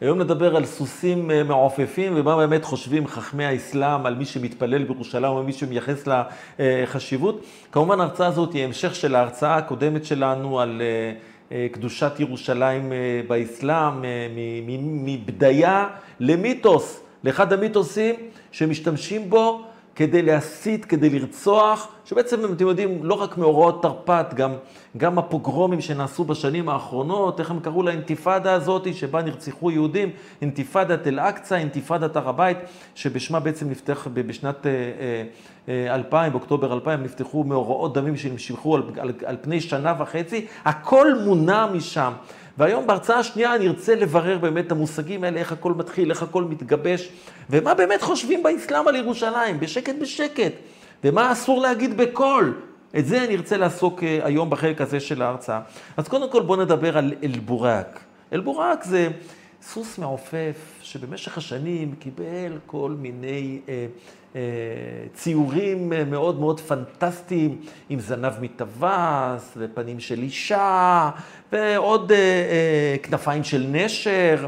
היום נדבר על סוסים אה, מעופפים, ומה באמת חושבים חכמי האסלאם על מי שמתפלל בירושלים או מי שמייחס לה אה, חשיבות. כמובן ההרצאה הזאת היא המשך של ההרצאה הקודמת שלנו על אה, קדושת ירושלים באסלאם, מבדיה למיתוס, לאחד המיתוסים שמשתמשים בו כדי להסית, כדי לרצוח, שבעצם, אתם יודעים, לא רק מאורעות תרפ"ט, גם, גם הפוגרומים שנעשו בשנים האחרונות, איך הם קראו לאינתיפאדה הזאת, שבה נרצחו יהודים, אינתיפאדת אל-אקצא, אינתיפאדת הר הבית, שבשמה בעצם נפתח בשנת 2000, אה, אה, באוקטובר 2000, נפתחו מאורעות דמים שנמשכו על, על, על פני שנה וחצי, הכל מונע משם. והיום בהרצאה השנייה אני ארצה לברר באמת את המושגים האלה, איך הכל מתחיל, איך הכל מתגבש, ומה באמת חושבים באסלאם על ירושלים, בשקט בשקט, ומה אסור להגיד בקול. את זה אני ארצה לעסוק אה, היום בחלק הזה של ההרצאה. אז קודם כל בואו נדבר על אל-בורק. אל-בורק זה סוס מעופף שבמשך השנים קיבל כל מיני אה, ציורים אה, מאוד מאוד פנטסטיים, עם זנב מטווס, ופנים של אישה, ועוד אה, אה, כנפיים של נשר,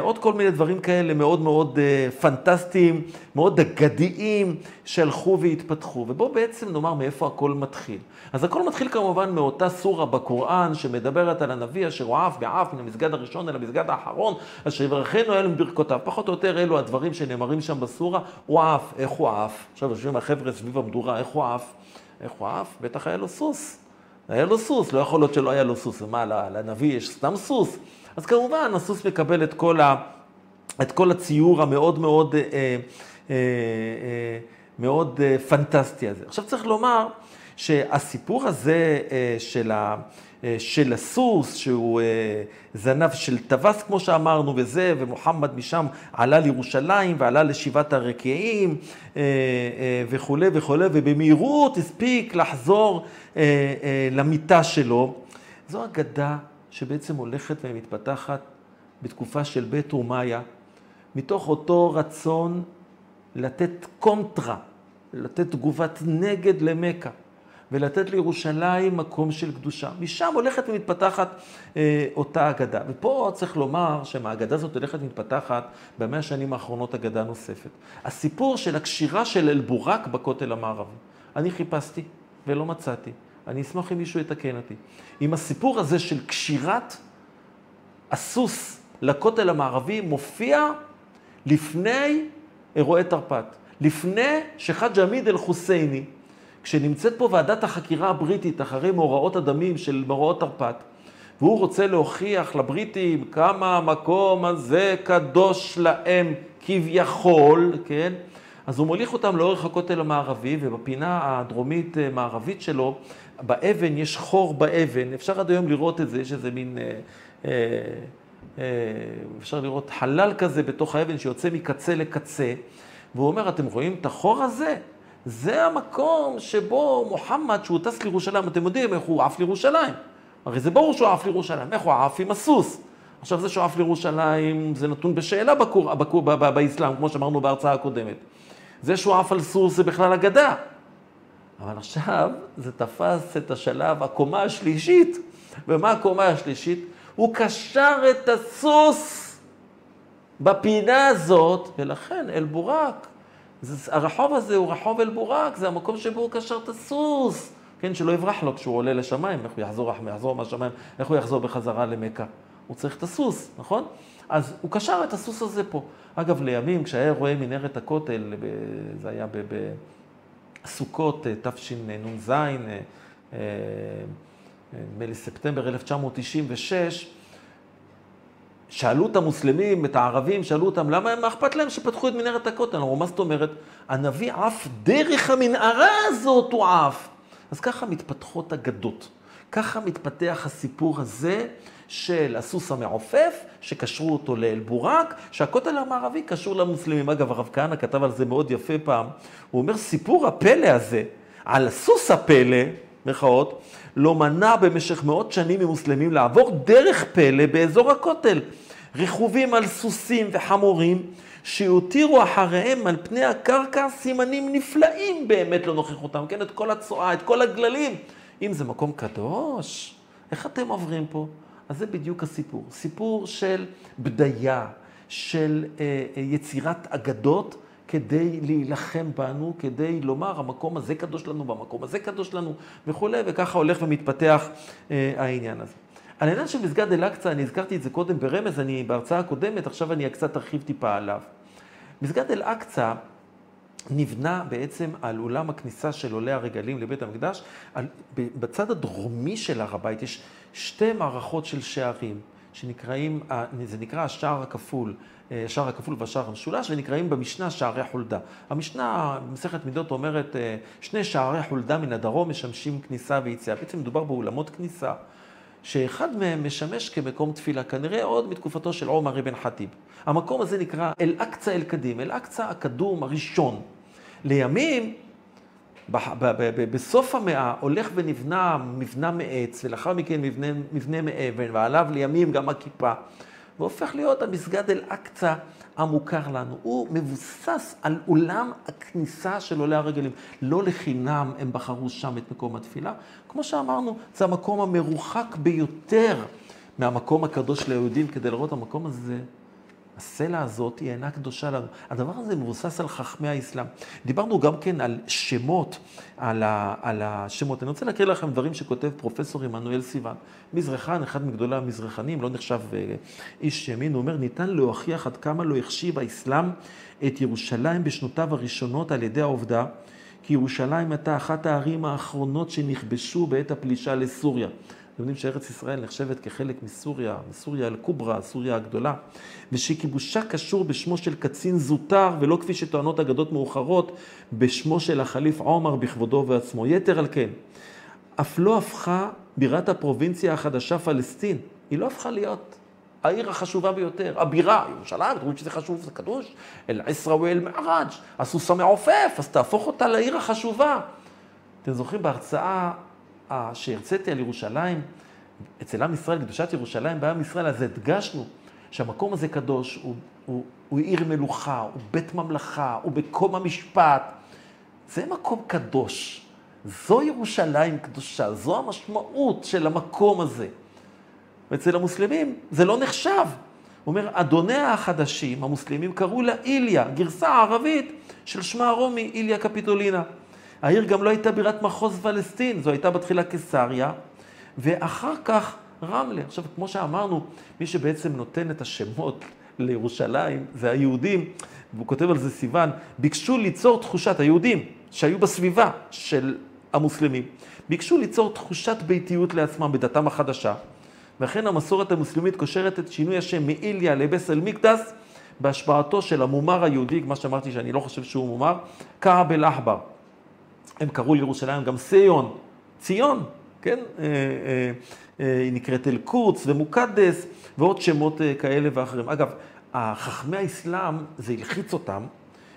עוד כל מיני דברים כאלה מאוד מאוד פנטסטיים, מאוד אגדיים, שהלכו והתפתחו. ובואו בעצם נאמר מאיפה הכל מתחיל. אז הכל מתחיל כמובן מאותה סורה בקוראן שמדברת על הנביא אשר הוא עף בעף מן המסגד הראשון אל המסגד האחרון, אשר יברכנו אלו מברכותיו. פחות או יותר אלו הדברים שנאמרים שם בסורה, הוא עף, איך הוא עף? עכשיו יושבים החבר'ה סביב המדורה, איך הוא עף? איך הוא עף? בטח היה לו סוס. היה לו סוס, לא יכול להיות שלא היה לו סוס. ומה, לנביא יש סתם סוס? אז כמובן, הסוס מקבל את כל, ה, את כל הציור המאוד מאוד, אה, אה, אה, מאוד אה, פנטסטי הזה. עכשיו צריך לומר שהסיפור הזה אה, של, ה, של הסוס, שהוא אה, זנב של טווס, כמו שאמרנו, וזה, ומוחמד משם עלה לירושלים ועלה לשבעת הרקיעים וכולי וכולי, ובמהירות הספיק לחזור למיטה שלו. זו אגדה שבעצם הולכת ומתפתחת בתקופה של בית רומיה, מתוך אותו רצון לתת קונטרה, לתת תגובת נגד למכה. ולתת לירושלים מקום של קדושה. משם הולכת ומתפתחת אה, אותה אגדה. ופה צריך לומר שמהאגדה הזאת הולכת ומתפתחת במאה השנים האחרונות אגדה נוספת. הסיפור של הקשירה של אל-בורק בכותל המערבי. אני חיפשתי ולא מצאתי. אני אשמח אם מישהו יתקן אותי. עם הסיפור הזה של קשירת הסוס לכותל המערבי מופיע לפני אירועי תרפ"ט. לפני שחאג' עמיד אל-חוסייני, כשנמצאת פה ועדת החקירה הבריטית אחרי מאורעות הדמים של מאורעות תרפ"ט, והוא רוצה להוכיח לבריטים כמה המקום הזה קדוש להם כביכול, כן? אז הוא מוליך אותם לאורך הכותל המערבי, ובפינה הדרומית-מערבית אה, שלו, באבן יש חור באבן, אפשר עד היום לראות את זה, יש איזה מין... אה, אה, אה, אפשר לראות חלל כזה בתוך האבן שיוצא מקצה לקצה, והוא אומר, אתם רואים את החור הזה? זה המקום שבו מוחמד, שהוא טס לירושלים, אתם יודעים איך הוא עף לירושלים. הרי זה ברור שהוא עף לירושלים, איך הוא עף עם הסוס. עכשיו זה שהוא עף לירושלים זה נתון בשאלה בקור, בקור, באסלאם, כמו שאמרנו בהרצאה הקודמת. זה שהוא עף על סוס זה בכלל אגדה. אבל עכשיו זה תפס את השלב, הקומה השלישית. ומה הקומה השלישית? הוא קשר את הסוס בפינה הזאת, ולכן אל-בורק זה, הרחוב הזה הוא רחוב אל-בורק, זה המקום שבו הוא קשר את הסוס. כן, שלא יברח לו כשהוא עולה לשמיים, איך הוא יחזור, יחזור מהשמיים, איך הוא יחזור בחזרה למכה. הוא צריך את הסוס, נכון? אז הוא קשר את הסוס הזה פה. אגב, לימים, כשהיה רואה מנהרת הכותל, זה היה בסוכות תשנ"ז, אה, אה, נדמה לי ספטמבר 1996, שאלו את המוסלמים, את הערבים, שאלו אותם, למה, מה אכפת להם שפתחו את מנהרת הכותל? אמרו, מה זאת אומרת? הנביא עף דרך המנהרה הזאת, הוא עף. אז ככה מתפתחות אגדות. ככה מתפתח הסיפור הזה של הסוס המעופף, שקשרו אותו לאל-בורק, שהכותל המערבי קשור למוסלמים. אגב, הרב כהנא כתב על זה מאוד יפה פעם. הוא אומר, סיפור הפלא הזה, על הסוס הפלא, מירכאות, לא מנע במשך מאות שנים ממוסלמים לעבור דרך פלא באזור הכותל. רכובים על סוסים וחמורים, שהותירו אחריהם על פני הקרקע סימנים נפלאים באמת לנוכחותם, כן? את כל הצואה, את כל הגללים. אם זה מקום קדוש, איך אתם עוברים פה? אז זה בדיוק הסיפור. סיפור של בדיה, של אה, אה, יצירת אגדות כדי להילחם בנו, כדי לומר, המקום הזה קדוש לנו, והמקום הזה קדוש לנו, וכולי, וככה הולך ומתפתח אה, העניין הזה. על העניין של מסגד אל-אקצא, אני הזכרתי את זה קודם ברמז, אני בהרצאה הקודמת, עכשיו אני קצת ארחיב טיפה עליו. מסגד אל-אקצא נבנה בעצם על אולם הכניסה של עולי הרגלים לבית המקדש. על, בצד הדרומי של הר הבית יש שתי מערכות של שערים, שנקראים, זה נקרא השער הכפול, אה, השער הכפול והשער המשולש, ונקראים במשנה שערי חולדה. המשנה, מסכת מידות אומרת, אה, שני שערי חולדה מן הדרום משמשים כניסה ויציאה. בעצם מדובר באולמות כניסה. שאחד מהם משמש כמקום תפילה, כנראה עוד מתקופתו של עומר אבן חטיב. המקום הזה נקרא אל-אקצא אל-קדים, אל-אקצא הקדום הראשון. לימים, בסוף המאה, הולך ונבנה מבנה מעץ, ולאחר מכן מבנה, מבנה מאבן, ועליו לימים גם הכיפה, והופך להיות המסגד אל-אקצא המוכר לנו. הוא מבוסס על אולם הכניסה של עולי הרגלים. לא לחינם הם בחרו שם את מקום התפילה. כמו שאמרנו, זה המקום המרוחק ביותר מהמקום הקדוש ליהודים, כדי לראות המקום הזה הסלע הזאת היא אינה קדושה לנו. הדבר הזה מבוסס על חכמי האסלאם. דיברנו גם כן על שמות, על, ה, על השמות. אני רוצה להקריא לכם דברים שכותב פרופסור עמנואל סיוון. מזרחן, אחד מגדולי המזרחנים, לא נחשב אה, איש ימין, הוא אומר, ניתן להוכיח עד כמה לא החשיב האסלאם את ירושלים בשנותיו הראשונות על ידי העובדה כי ירושלים הייתה אחת הערים האחרונות שנכבשו בעת הפלישה לסוריה. יודעים שארץ ישראל נחשבת כחלק מסוריה, מסוריה אל-קוברה, סוריה הגדולה, ושכיבושה קשור בשמו של קצין זוטר, ולא כפי שטוענות אגדות מאוחרות, בשמו של החליף עומר בכבודו ובעצמו. יתר על כן, אף לא הפכה בירת הפרובינציה החדשה פלסטין, היא לא הפכה להיות העיר החשובה ביותר, הבירה, ירושלים, אתם רואים שזה חשוב, זה קדוש, אל-עסרא ואל-מערג', הסוס המעופף, אז תהפוך אותה לעיר החשובה. אתם זוכרים בהרצאה שהרציתי על ירושלים, אצל עם ישראל, קדושת ירושלים בעם ישראל, אז הדגשנו שהמקום הזה קדוש, הוא, הוא, הוא עיר מלוכה, הוא בית ממלכה, הוא מקום המשפט. זה מקום קדוש. זו ירושלים קדושה, זו המשמעות של המקום הזה. ואצל המוסלמים זה לא נחשב. הוא אומר, אדוניה החדשים, המוסלמים, קראו לה איליה, גרסה ערבית של שמה הרומי, איליה קפיטולינה. העיר גם לא הייתה בירת מחוז פלסטין, זו הייתה בתחילה קיסריה, ואחר כך רמלה. עכשיו, כמו שאמרנו, מי שבעצם נותן את השמות לירושלים זה היהודים, והוא כותב על זה סיוון, ביקשו ליצור תחושת, היהודים שהיו בסביבה של המוסלמים, ביקשו ליצור תחושת ביתיות לעצמם בדתם החדשה, ואכן המסורת המוסלמית קושרת את שינוי השם מאיליה לבס אל מקדס בהשפעתו של המומר היהודי, מה שאמרתי שאני לא חושב שהוא מומר, כעב אל-אחבר. הם קראו לירושלים גם סיון, ציון, כן? אה, אה, אה, היא נקראת אל-קודס ומוקדס ועוד שמות כאלה ואחרים. אגב, חכמי האסלאם, זה הלחיץ אותם,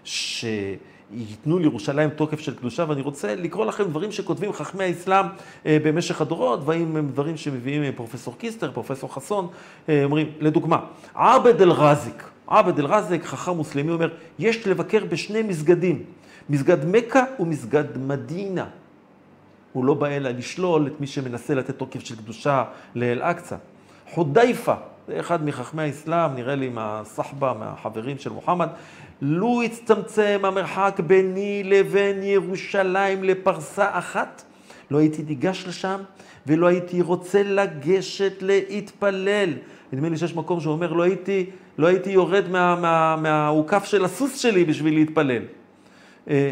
שייתנו לירושלים תוקף של קדושה, ואני רוצה לקרוא לכם דברים שכותבים חכמי האסלאם במשך הדורות, והאם הם דברים שמביאים פרופסור קיסטר, פרופסור חסון, אומרים, לדוגמה, עבד אל-רזיק, עבד אל-רזיק, חכם מוסלמי, אומר, יש לבקר בשני מסגדים. מסגד מכה ומסגד מדינה. הוא לא בא אלא לשלול את מי שמנסה לתת תוקף של קדושה לאל-אקצא. חודייפה, זה אחד מחכמי האסלאם, נראה לי מהסחבה, מהחברים של מוחמד, לו הצטמצם המרחק ביני לבין ירושלים לפרסה אחת, לא הייתי ניגש לשם ולא הייתי רוצה לגשת להתפלל. נדמה לי שיש מקום שאומר, לא הייתי, לא הייתי יורד מהאוכף מה, מה, של הסוס שלי בשביל להתפלל. אה,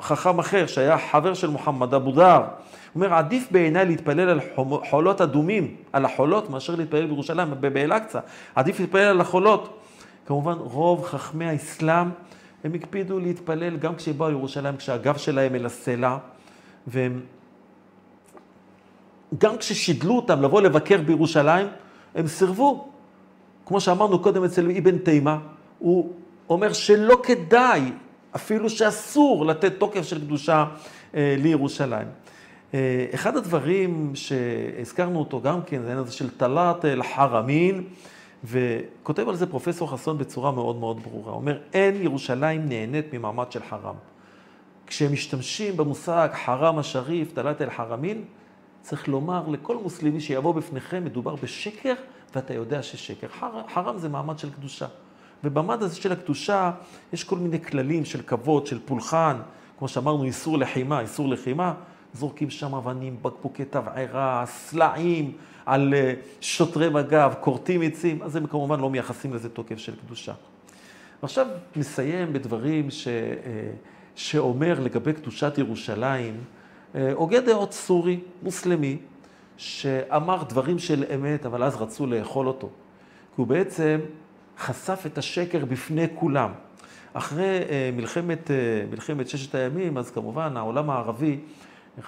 חכם אחר שהיה חבר של מוחמד אבו דאר, אומר, עדיף בעיניי להתפלל על חולות אדומים, על החולות, מאשר להתפלל בירושלים, באל-אקצא. עדיף להתפלל על החולות. כמובן, רוב חכמי האסלאם, הם הקפידו להתפלל גם כשבאו לירושלים, כשהגב שלהם אל הסלע, והם... גם כששידלו אותם לבוא לבקר בירושלים, הם סירבו. כמו שאמרנו קודם אצל אבן תימה, הוא אומר שלא כדאי אפילו שאסור לתת תוקף של קדושה אה, לירושלים. אה, אחד הדברים שהזכרנו אותו גם כן, זה העניין הזה של תלת אל-חרמין, וכותב על זה פרופסור חסון בצורה מאוד מאוד ברורה. הוא אומר, אין ירושלים נהנית ממעמד של חרם. כשהם משתמשים במושג חרם השריף, תלת אל-חרמין, צריך לומר לכל מוסלמי שיבוא בפניכם, מדובר בשקר, ואתה יודע ששקר. חר, חרם זה מעמד של קדושה. ובמעמד הזה של הקדושה יש כל מיני כללים של כבוד, של פולחן, כמו שאמרנו, איסור לחימה, איסור לחימה, זורקים שם אבנים, בקבוקי תבערה, סלעים על אה, שוטרי מג"ב, כורתים עצים, אז הם כמובן לא מייחסים לזה תוקף של קדושה. ועכשיו נסיים בדברים ש, אה, שאומר לגבי קדושת ירושלים, אה, הוגה דעות סורי, מוסלמי, שאמר דברים של אמת, אבל אז רצו לאכול אותו. כי הוא בעצם חשף את השקר בפני כולם. אחרי מלחמת, מלחמת ששת הימים, אז כמובן העולם הערבי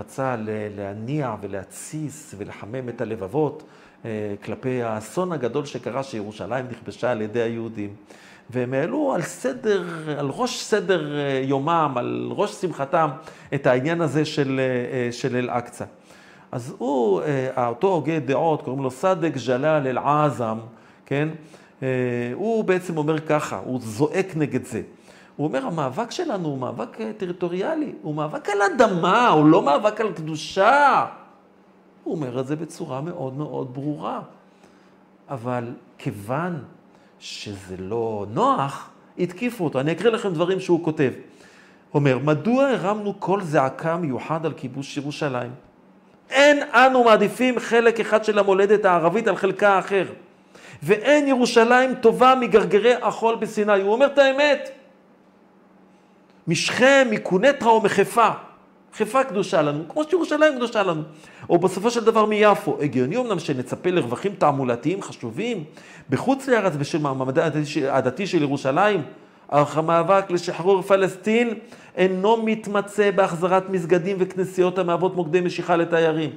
רצה להניע ולהתסיס ולחמם את הלבבות אה, כלפי האסון הגדול שקרה שירושלים נכבשה על ידי היהודים. והם העלו על סדר, על ראש סדר אה, יומם, על ראש שמחתם, את העניין הזה של, אה, של אל-אקצא. אז הוא, אותו הוגה דעות, קוראים לו סדק ג'לאל אל-עזם, כן? הוא בעצם אומר ככה, הוא זועק נגד זה. הוא אומר, המאבק שלנו הוא מאבק אה, טריטוריאלי, הוא מאבק על אדמה, הוא לא מאבק על קדושה. הוא אומר את זה בצורה מאוד מאוד ברורה. אבל כיוון שזה לא נוח, התקיפו אותו. אני אקריא לכם דברים שהוא כותב. אומר, מדוע הרמנו קול זעקה מיוחד על כיבוש ירושלים? אין אנו מעדיפים חלק אחד של המולדת הערבית על חלקה האחר. ואין ירושלים טובה מגרגרי החול בסיני. הוא אומר את האמת. משכם, מקונטרה או מחיפה. חיפה קדושה לנו, כמו שירושלים קדושה לנו. או בסופו של דבר מיפו. הגיוני אמנם שנצפה לרווחים תעמולתיים חשובים בחוץ לארץ בשל מעמדה הדתי של ירושלים, אך המאבק לשחרור פלסטין אינו מתמצא בהחזרת מסגדים וכנסיות המהוות מוקדי משיכה לתיירים.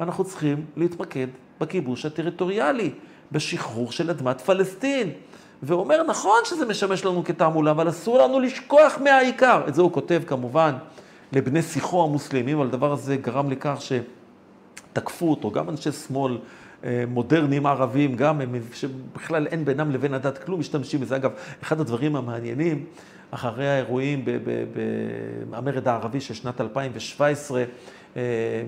אנחנו צריכים להתמקד בכיבוש הטריטוריאלי, בשחרור של אדמת פלסטין. ואומר, נכון שזה משמש לנו כתעמולה, אבל אסור לנו לשכוח מהעיקר. את זה הוא כותב כמובן לבני שיחו המוסלמים, אבל הדבר הזה גרם לכך שתקפו אותו, גם אנשי שמאל אה, מודרניים ערבים, גם הם, שבכלל אין בינם לבין הדת כלום, משתמשים בזה. אגב, אחד הדברים המעניינים, אחרי האירועים במרד הערבי של שנת 2017, אה,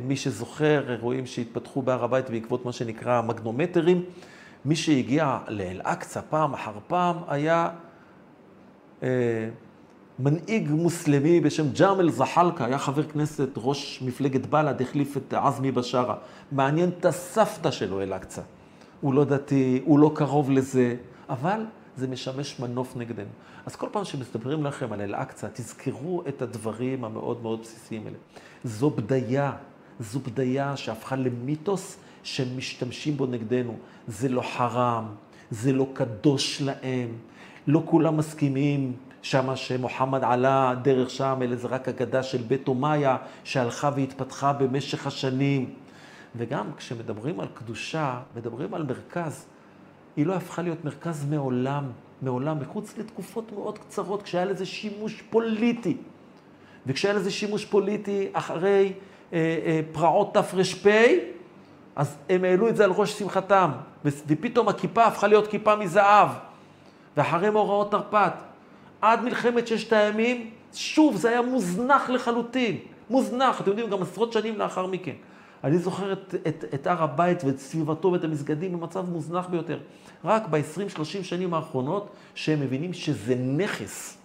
מי שזוכר, אירועים שהתפתחו בהר הבית בעקבות מה שנקרא מגנומטרים, מי שהגיע לאל-אקצא פעם אחר פעם היה אה, מנהיג מוסלמי בשם ג'אמל זחאלקה, היה חבר כנסת, ראש מפלגת בל"ד, החליף את עזמי בשארה. מעניין את הסבתא שלו אל-אקצא. הוא לא דתי, הוא לא קרוב לזה, אבל זה משמש מנוף נגדנו. אז כל פעם שמסתברים לכם על אל-אקצא, תזכרו את הדברים המאוד מאוד בסיסיים האלה. זו בדיה, זו בדיה שהפכה למיתוס שהם משתמשים בו נגדנו. זה לא חרם, זה לא קדוש להם, לא כולם מסכימים שמה שמוחמד עלה דרך שם, אלא זה רק אגדה של בית אומיה שהלכה והתפתחה במשך השנים. וגם כשמדברים על קדושה, מדברים על מרכז. היא לא הפכה להיות מרכז מעולם, מעולם, מחוץ לתקופות מאוד קצרות, כשהיה לזה שימוש פוליטי. וכשהיה לזה שימוש פוליטי אחרי אה, אה, פרעות תר"פ, אז הם העלו את זה על ראש שמחתם, ופתאום הכיפה הפכה להיות כיפה מזהב, ואחרי מאורעות תרפ"ט, עד מלחמת ששת הימים, שוב, זה היה מוזנח לחלוטין, מוזנח, אתם יודעים, גם עשרות שנים לאחר מכן. אני זוכר את, את, את הר הבית ואת סביבתו ואת המסגדים במצב מוזנח ביותר. רק ב-20-30 שנים האחרונות, שהם מבינים שזה נכס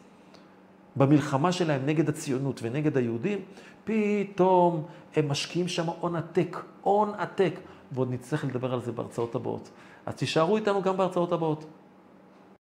במלחמה שלהם נגד הציונות ונגד היהודים, פתאום הם משקיעים שם הון עתק, הון עתק, ועוד נצטרך לדבר על זה בהרצאות הבאות. אז תישארו איתנו גם בהרצאות הבאות.